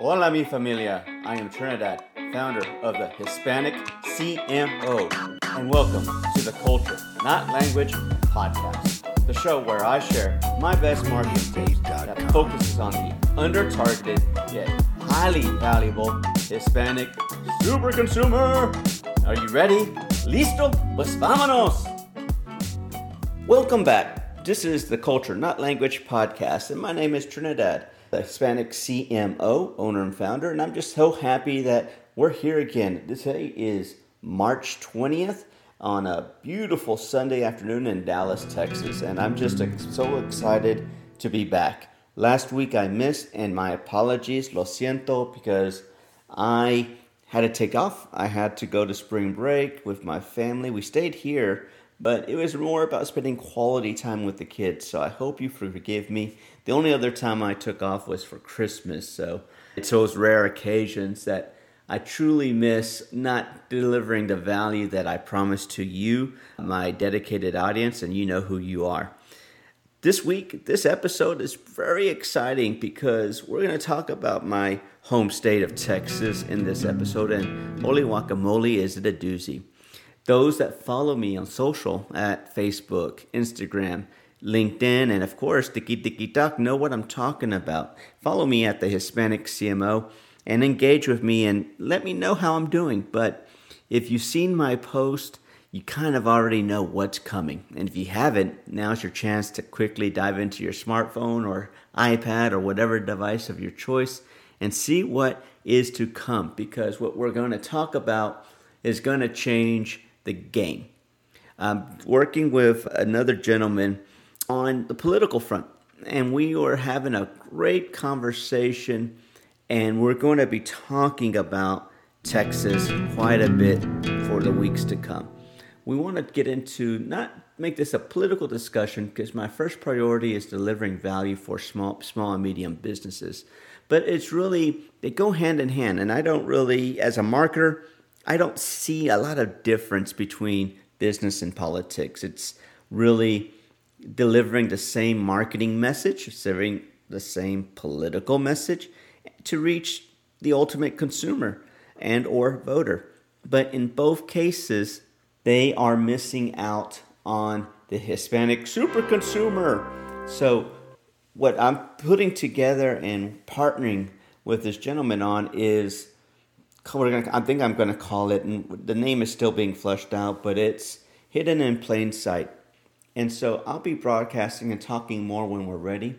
Hola, mi familia. I am Trinidad, founder of the Hispanic CMO, and welcome to the Culture, Not Language podcast, the show where I share my best marketing tips that focuses on the under targeted yet highly valuable Hispanic super consumer. Are you ready? Listo? Pues vámonos! Welcome back. This is the Culture, Not Language podcast, and my name is Trinidad the Hispanic CMO, owner and founder, and I'm just so happy that we're here again. Today is March 20th on a beautiful Sunday afternoon in Dallas, Texas, and I'm just so excited to be back. Last week I missed, and my apologies, lo siento, because I had to take off. I had to go to spring break with my family. We stayed here but it was more about spending quality time with the kids. So I hope you forgive me. The only other time I took off was for Christmas. So it's those rare occasions that I truly miss not delivering the value that I promised to you, my dedicated audience, and you know who you are. This week, this episode is very exciting because we're going to talk about my home state of Texas in this episode, and holy guacamole is it a doozy those that follow me on social at Facebook, Instagram, LinkedIn, and of course, Tiki Tiki Talk know what I'm talking about. Follow me at the Hispanic CMO and engage with me and let me know how I'm doing. But if you've seen my post, you kind of already know what's coming. And if you haven't, now's your chance to quickly dive into your smartphone or iPad or whatever device of your choice and see what is to come because what we're going to talk about is going to change the game. I'm working with another gentleman on the political front, and we are having a great conversation, and we're going to be talking about Texas quite a bit for the weeks to come. We want to get into not make this a political discussion because my first priority is delivering value for small small and medium businesses. But it's really they go hand in hand and I don't really as a marketer I don't see a lot of difference between business and politics. It's really delivering the same marketing message, serving the same political message to reach the ultimate consumer and or voter. But in both cases, they are missing out on the Hispanic super consumer. So what I'm putting together and partnering with this gentleman on is I think I'm going to call it, and the name is still being fleshed out, but it's Hidden in Plain Sight. And so I'll be broadcasting and talking more when we're ready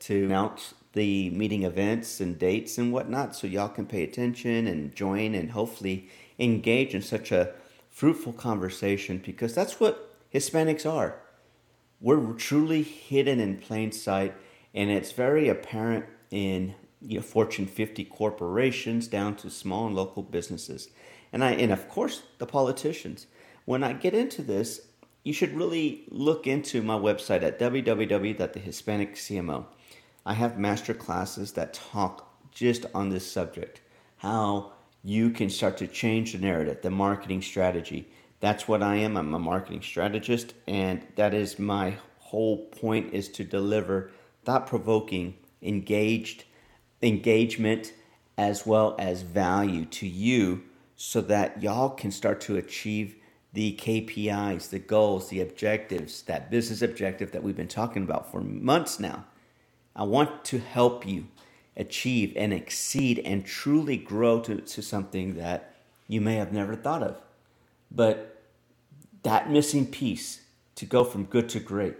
to announce the meeting events and dates and whatnot so y'all can pay attention and join and hopefully engage in such a fruitful conversation because that's what Hispanics are. We're truly hidden in plain sight, and it's very apparent in you know, Fortune 50 corporations down to small and local businesses. And I and of course the politicians. When I get into this, you should really look into my website at www.thehispaniccmo. I have master classes that talk just on this subject, how you can start to change the narrative, the marketing strategy. That's what I am. I'm a marketing strategist and that is my whole point is to deliver thought-provoking, engaged engagement as well as value to you so that y'all can start to achieve the KPIs, the goals, the objectives, that business objective that we've been talking about for months now. I want to help you achieve and exceed and truly grow to, to something that you may have never thought of. But that missing piece to go from good to great,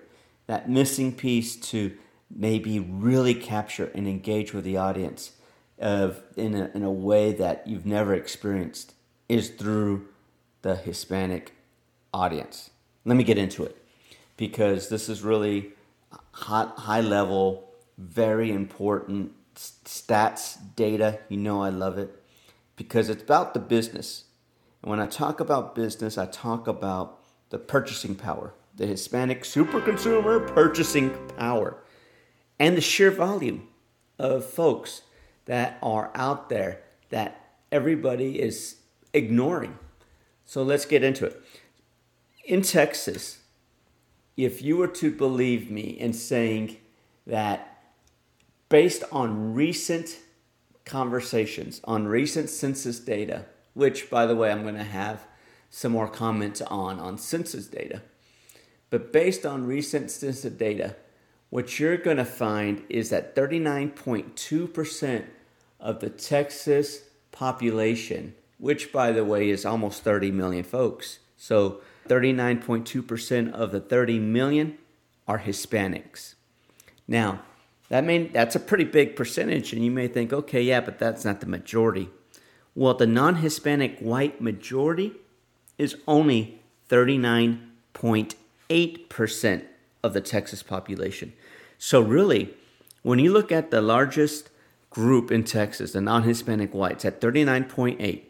that missing piece to maybe really capture and engage with the audience of in a, in a way that you've never experienced is through the Hispanic audience. Let me get into it because this is really hot, high level, very important stats, data. You know, I love it because it's about the business. And when I talk about business, I talk about the purchasing power, the Hispanic super consumer purchasing power and the sheer volume of folks that are out there that everybody is ignoring. So let's get into it. In Texas, if you were to believe me in saying that based on recent conversations on recent census data, which, by the way, I'm going to have some more comments on on census data. But based on recent census data, what you're going to find is that 39.2% of the Texas population, which, by the way, is almost 30 million folks, so 39.2% of the 30 million are Hispanics. Now, that mean that's a pretty big percentage, and you may think, okay, yeah, but that's not the majority. Well, the non-Hispanic white majority is only 39.8% of the Texas population. So really, when you look at the largest group in Texas, the non-Hispanic whites at 39.8,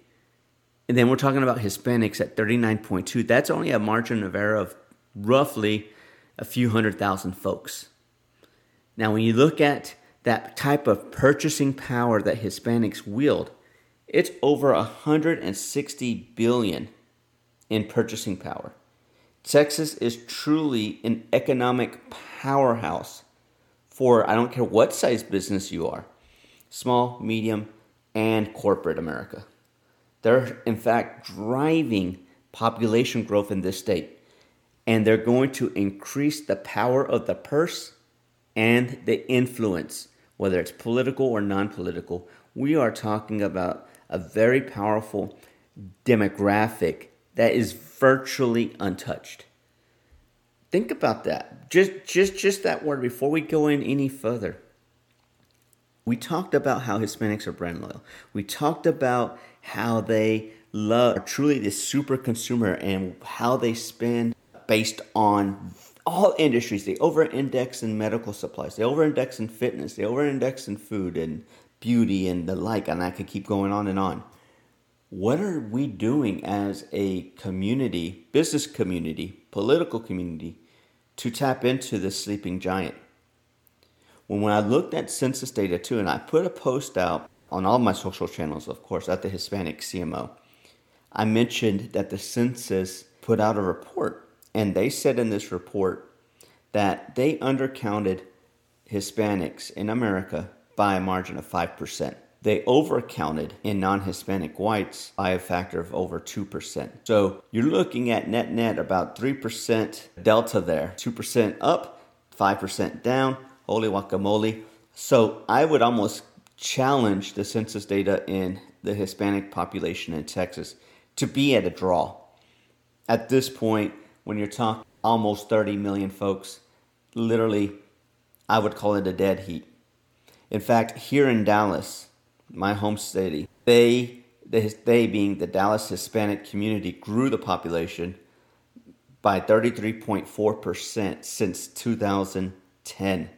and then we're talking about Hispanics at 39.2, that's only a margin of error of roughly a few hundred thousand folks. Now, when you look at that type of purchasing power that Hispanics wield, it's over 160 billion in purchasing power. Texas is truly an economic powerhouse for I don't care what size business you are small, medium, and corporate America. They're, in fact, driving population growth in this state. And they're going to increase the power of the purse and the influence, whether it's political or non political. We are talking about a very powerful demographic that is virtually untouched. Think about that. Just just just that word before we go in any further. We talked about how Hispanics are brand loyal. We talked about how they love truly the super consumer and how they spend based on all industries. They over index in medical supplies, they over index in fitness, they over index in food and beauty and the like, and I could keep going on and on. What are we doing as a community, business community, political community, to tap into this sleeping giant? When, when I looked at census data too, and I put a post out on all my social channels, of course, at the Hispanic CMO, I mentioned that the census put out a report, and they said in this report that they undercounted Hispanics in America by a margin of 5%. They overcounted in non Hispanic whites by a factor of over 2%. So you're looking at net net about 3% delta there 2% up, 5% down. Holy guacamole. So I would almost challenge the census data in the Hispanic population in Texas to be at a draw. At this point, when you're talking almost 30 million folks, literally, I would call it a dead heat. In fact, here in Dallas, my home city, they, they being the Dallas Hispanic community, grew the population by 33.4% since 2010.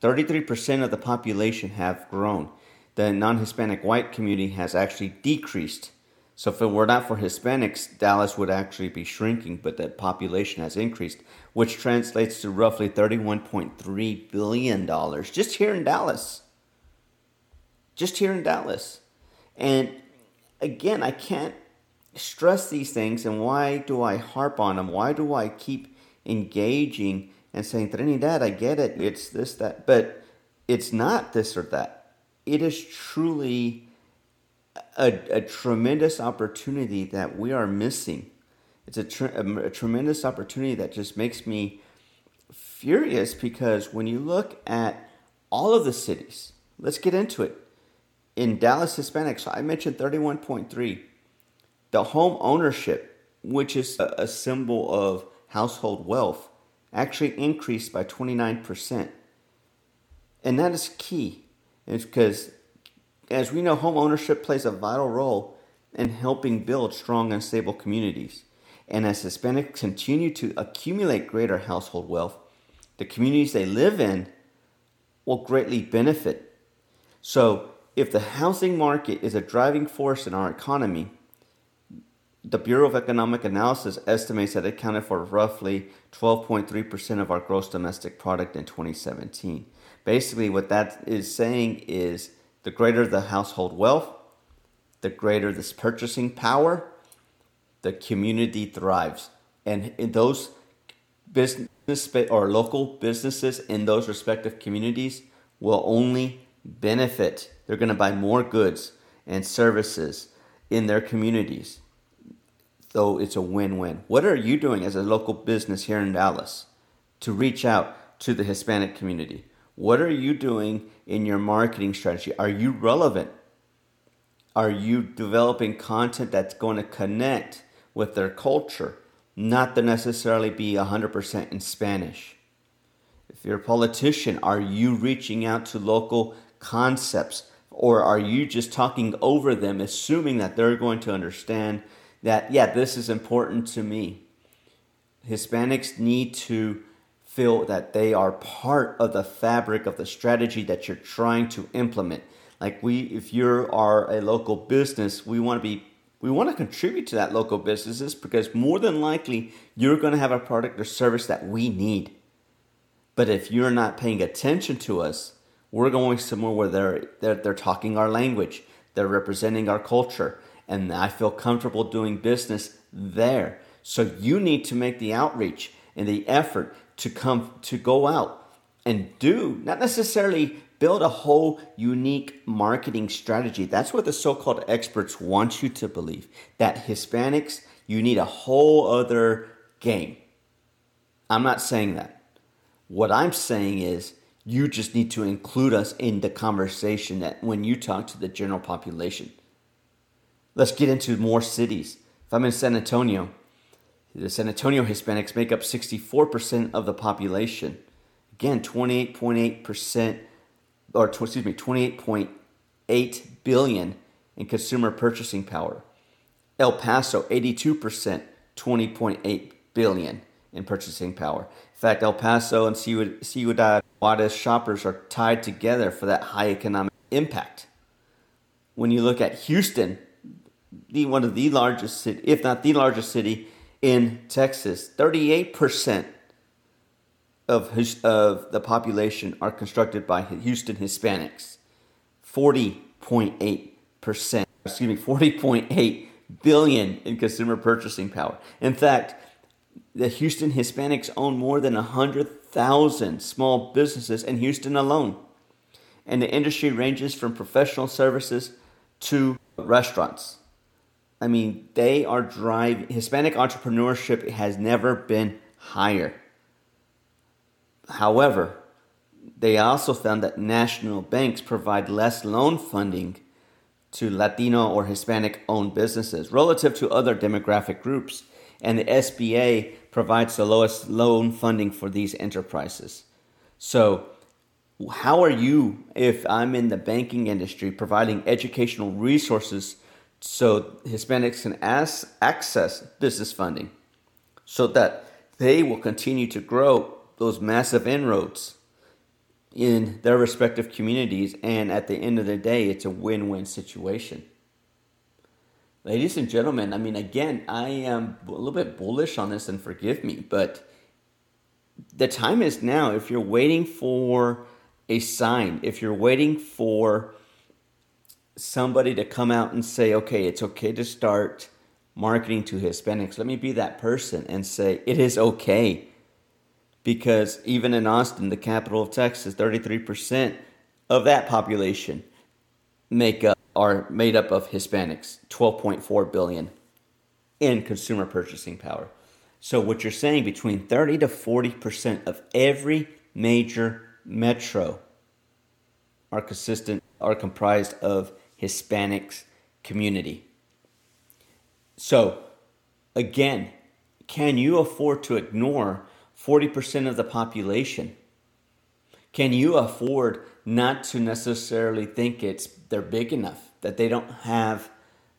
33% of the population have grown. The non Hispanic white community has actually decreased. So, if it were not for Hispanics, Dallas would actually be shrinking, but the population has increased, which translates to roughly $31.3 billion just here in Dallas. Just here in Dallas. And again, I can't stress these things, and why do I harp on them? Why do I keep engaging and saying, Trinidad, I get it, it's this, that, but it's not this or that. It is truly a, a tremendous opportunity that we are missing. It's a, tr- a tremendous opportunity that just makes me furious because when you look at all of the cities, let's get into it. In Dallas Hispanic, so I mentioned 31.3. The home ownership, which is a, a symbol of household wealth, actually increased by 29%. And that is key. It's because, as we know, home ownership plays a vital role in helping build strong and stable communities. And as Hispanics continue to accumulate greater household wealth, the communities they live in will greatly benefit. So, if the housing market is a driving force in our economy, the Bureau of Economic Analysis estimates that it accounted for roughly 12.3% of our gross domestic product in 2017. Basically, what that is saying is the greater the household wealth, the greater this purchasing power, the community thrives. And in those business or local businesses in those respective communities will only benefit. They're going to buy more goods and services in their communities. So it's a win win. What are you doing as a local business here in Dallas to reach out to the Hispanic community? What are you doing in your marketing strategy? Are you relevant? Are you developing content that's going to connect with their culture, not to necessarily be 100% in Spanish? If you're a politician, are you reaching out to local concepts or are you just talking over them, assuming that they're going to understand that, yeah, this is important to me? Hispanics need to feel that they are part of the fabric of the strategy that you're trying to implement. Like we, if you are a local business, we want to be, we want to contribute to that local businesses because more than likely you're going to have a product or service that we need. But if you're not paying attention to us, we're going somewhere where they're, they're, they're talking our language, they're representing our culture, and I feel comfortable doing business there. So you need to make the outreach and the effort to come to go out and do not necessarily build a whole unique marketing strategy. That's what the so-called experts want you to believe. That Hispanics, you need a whole other game. I'm not saying that. What I'm saying is you just need to include us in the conversation that when you talk to the general population. Let's get into more cities. If I'm in San Antonio, the San Antonio Hispanics make up 64% of the population. Again, 28.8% or excuse me, 28.8 billion in consumer purchasing power. El Paso 82%, 20.8 billion in purchasing power. In fact, El Paso and Ciudad Juarez shoppers are tied together for that high economic impact. When you look at Houston, the one of the largest city, if not the largest city in Texas, 38% of, his, of the population are constructed by Houston Hispanics. 40.8%, excuse me, 40.8 billion in consumer purchasing power. In fact, the Houston Hispanics own more than 100,000 small businesses in Houston alone. And the industry ranges from professional services to restaurants. I mean, they are driving, Hispanic entrepreneurship has never been higher. However, they also found that national banks provide less loan funding to Latino or Hispanic owned businesses relative to other demographic groups, and the SBA provides the lowest loan funding for these enterprises. So, how are you, if I'm in the banking industry, providing educational resources so Hispanics can ask, access business funding so that they will continue to grow those massive inroads in their respective communities. And at the end of the day, it's a win win situation. Ladies and gentlemen, I mean, again, I am a little bit bullish on this and forgive me, but the time is now. If you're waiting for a sign, if you're waiting for somebody to come out and say, okay, it's okay to start marketing to Hispanics, let me be that person and say, it is okay. Because even in Austin, the capital of Texas, 33% of that population make up are made up of Hispanics, 12.4 billion in consumer purchasing power. So what you're saying between 30 to 40% of every major metro are consistent are comprised of Hispanics community. So, again, can you afford to ignore 40% of the population? Can you afford not to necessarily think it's they're big enough that they don't have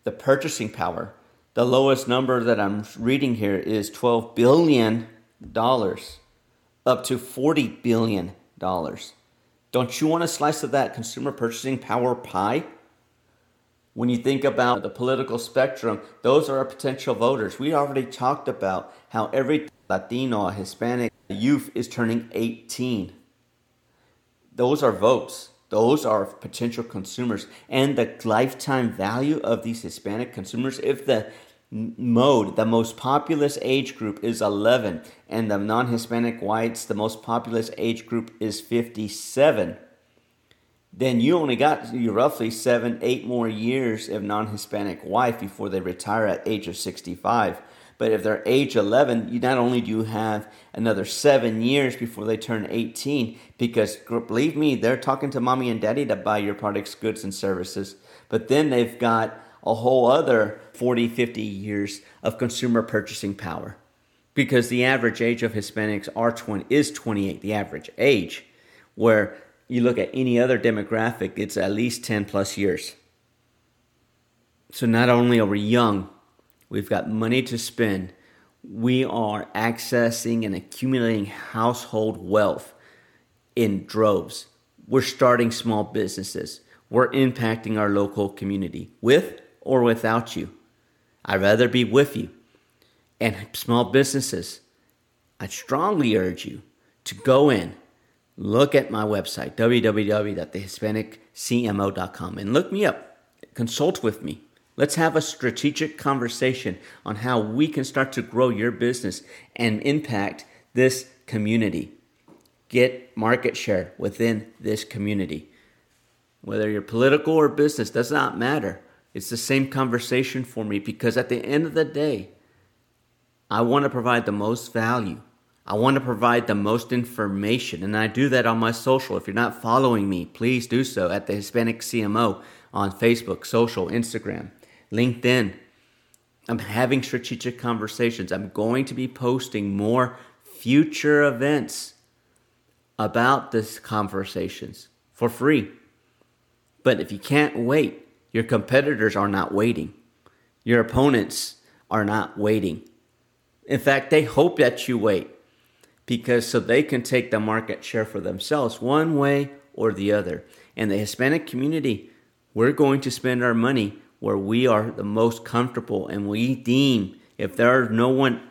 the purchasing power? The lowest number that I'm reading here is 12 billion dollars up to 40 billion dollars. Don't you want a slice of that consumer purchasing power pie? When you think about the political spectrum, those are our potential voters. We already talked about how every Latino, Hispanic youth is turning 18. Those are votes. Those are potential consumers. And the lifetime value of these Hispanic consumers, if the mode, the most populous age group is 11, and the non Hispanic whites, the most populous age group is 57 then you only got you roughly seven, eight more years of non-Hispanic wife before they retire at age of 65. But if they're age 11, you not only do you have another seven years before they turn 18, because believe me, they're talking to mommy and daddy to buy your products, goods, and services. But then they've got a whole other 40, 50 years of consumer purchasing power. Because the average age of Hispanics are 20, is 28, the average age, where you look at any other demographic, it's at least 10 plus years. So not only are we young, we've got money to spend, we are accessing and accumulating household wealth in droves. We're starting small businesses. We're impacting our local community with or without you. I'd rather be with you. And small businesses, I strongly urge you to go in look at my website, www.thehispaniccmo.com, and look me up. Consult with me. Let's have a strategic conversation on how we can start to grow your business and impact this community. Get market share within this community. Whether you're political or business does not matter. It's the same conversation for me because at the end of the day, I want to provide the most value I want to provide the most information, and I do that on my social. If you're not following me, please do so at the Hispanic CMO on Facebook, social, Instagram, LinkedIn. I'm having strategic conversations. I'm going to be posting more future events about these conversations for free. But if you can't wait, your competitors are not waiting. Your opponents are not waiting. In fact, they hope that you wait because so they can take the market share for themselves one way or the other. And the Hispanic community, we're going to spend our money where we are the most comfortable and we deem if there's no one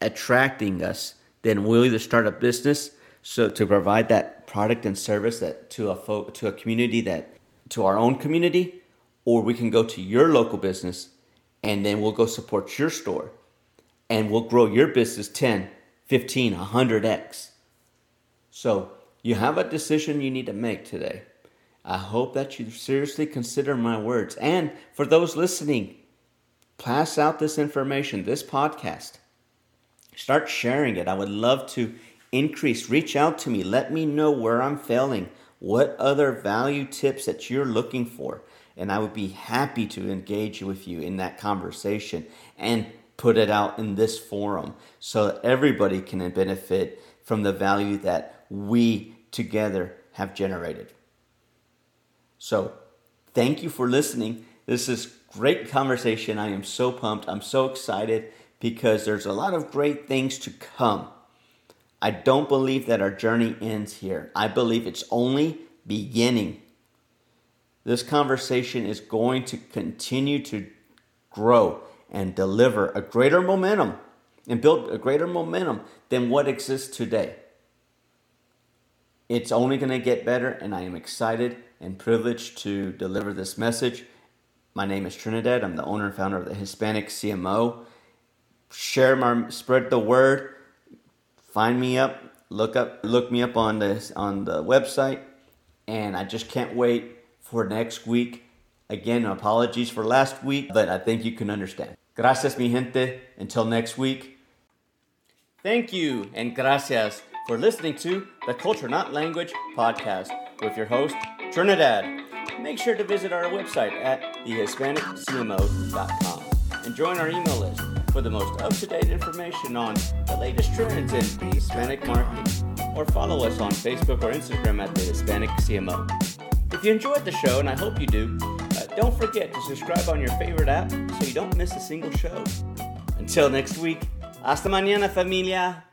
attracting us, then we'll either start a business so to provide that product and service that to a fo- to a community that to our own community, or we can go to your local business and then we'll go support your store and we'll grow your business 10 15, 100x. So you have a decision you need to make today. I hope that you seriously consider my words. And for those listening, pass out this information, this podcast. Start sharing it. I would love to increase. Reach out to me. Let me know where I'm failing, what other value tips that you're looking for. And I would be happy to engage with you in that conversation and put it out in this forum so that everybody can benefit from the value that we together have generated. So, thank you for listening. This is great conversation. I am so pumped. I'm so excited because there's a lot of great things to come. I don't believe that our journey ends here. I believe it's only beginning. This conversation is going to continue to grow and deliver a greater momentum and build a greater momentum than what exists today. It's only going to get better, and I am excited and privileged to deliver this message. My name is Trinidad. I'm the owner and founder of the Hispanic CMO. Share my spread the word. Find me up. Look up. Look me up on the on the website. And I just can't wait for next week Again, apologies for last week, but I think you can understand. Gracias, mi gente. Until next week. Thank you and gracias for listening to the Culture Not Language podcast with your host, Trinidad. Make sure to visit our website at thehispaniccmo.com and join our email list for the most up to date information on the latest trends in Hispanic marketing. Or follow us on Facebook or Instagram at the Hispanic CMO. If you enjoyed the show, and I hope you do, don't forget to subscribe on your favorite app so you don't miss a single show. Until next week, hasta mañana, familia.